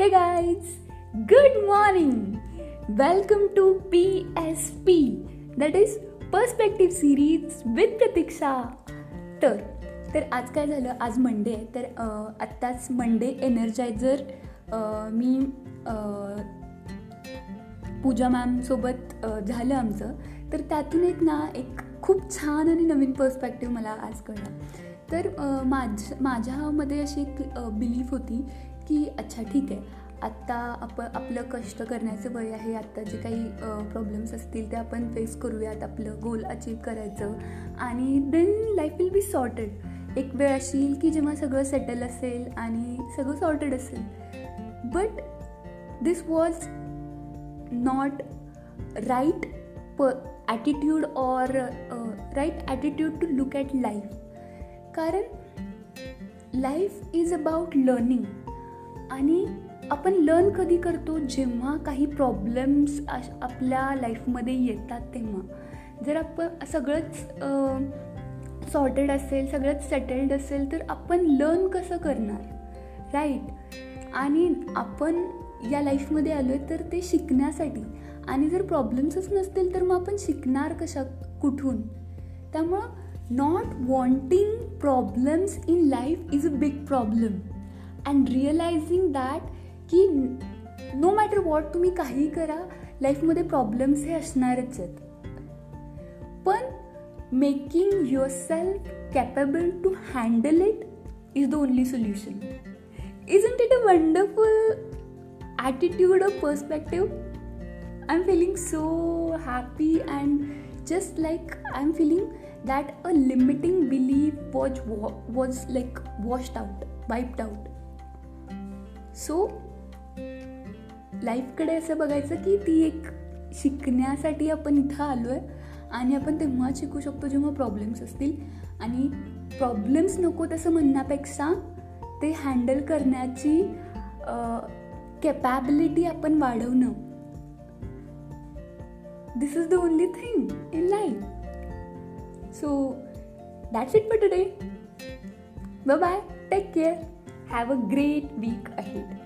Hey guys, good morning. Welcome to PSP, that is perspective series with Pratiksha तर तर आज काय झालं? आज मंडे आहे. तर आत्ताच मंडे एनर्जायझर मी पूजा मॅमसोबत झालं आमचं. तर त्यातून एक ना एक खूप छान आणि नवीन पर्स्पेक्टिव्ह मला आज कळला. तर माझ माझ्यामध्ये अशी एक बिलीफ होती की अच्छा ठीक आहे. आत्ता आप आपलं कष्ट करण्याचं वय आहे. आत्ता जे काही प्रॉब्लेम्स असतील ते आपण फेस करूयात. आपलं गोल अचीव करायचं. आणि then life will be sorted एक वेळ अशी येईल की जेव्हा सगळं सेटल असेल आणि सगळं सॉर्टेड असेल. But this was not right प attitude or right attitude to look at life कारण लाईफ इज अबाउट लर्निंग आणि आपण लर्न कधी करतो जेव्हा काही प्रॉब्लेम्स आपल्या लाईफमध्ये येतात तेव्हा. जर आपण सगळंच सॉर्टेड असेल सगळंच सेटल्ड असेल तर आपण लर्न कसं करणार? राईट आणि आपण या लाईफमध्ये आलो आहे तर ते शिकण्यासाठी. आणि जर प्रॉब्लेम्सच नसतील तर मग आपण शिकणार कशा कुठून? त्यामुळं not wanting problems in life is a big problem and realising that की नो मॅटर वॉट तुम्ही काही करा लाईफमध्ये प्रॉब्लेम्स हे असणारच आहेत. पण making yourself capable to handle it is the only solution isn't it a wonderful attitude a perspective I am feeling so happy and just like I am feeling that a limiting belief was was like washed out wiped out so लाईफकडे असं बघायचं की ती एक शिकण्यासाठी आपण इथं आलो आहे आणि आपण तेव्हा शिकू शकतो जेव्हा प्रॉब्लेम्स असतील. आणि प्रॉब्लेम्स नको तसं म्हणण्यापेक्षा ते हँडल करण्याची कॅपॅबिलिटी आपण वाढवणं. This is the only thing in life so that's it for today bye take care Have a great week ahead.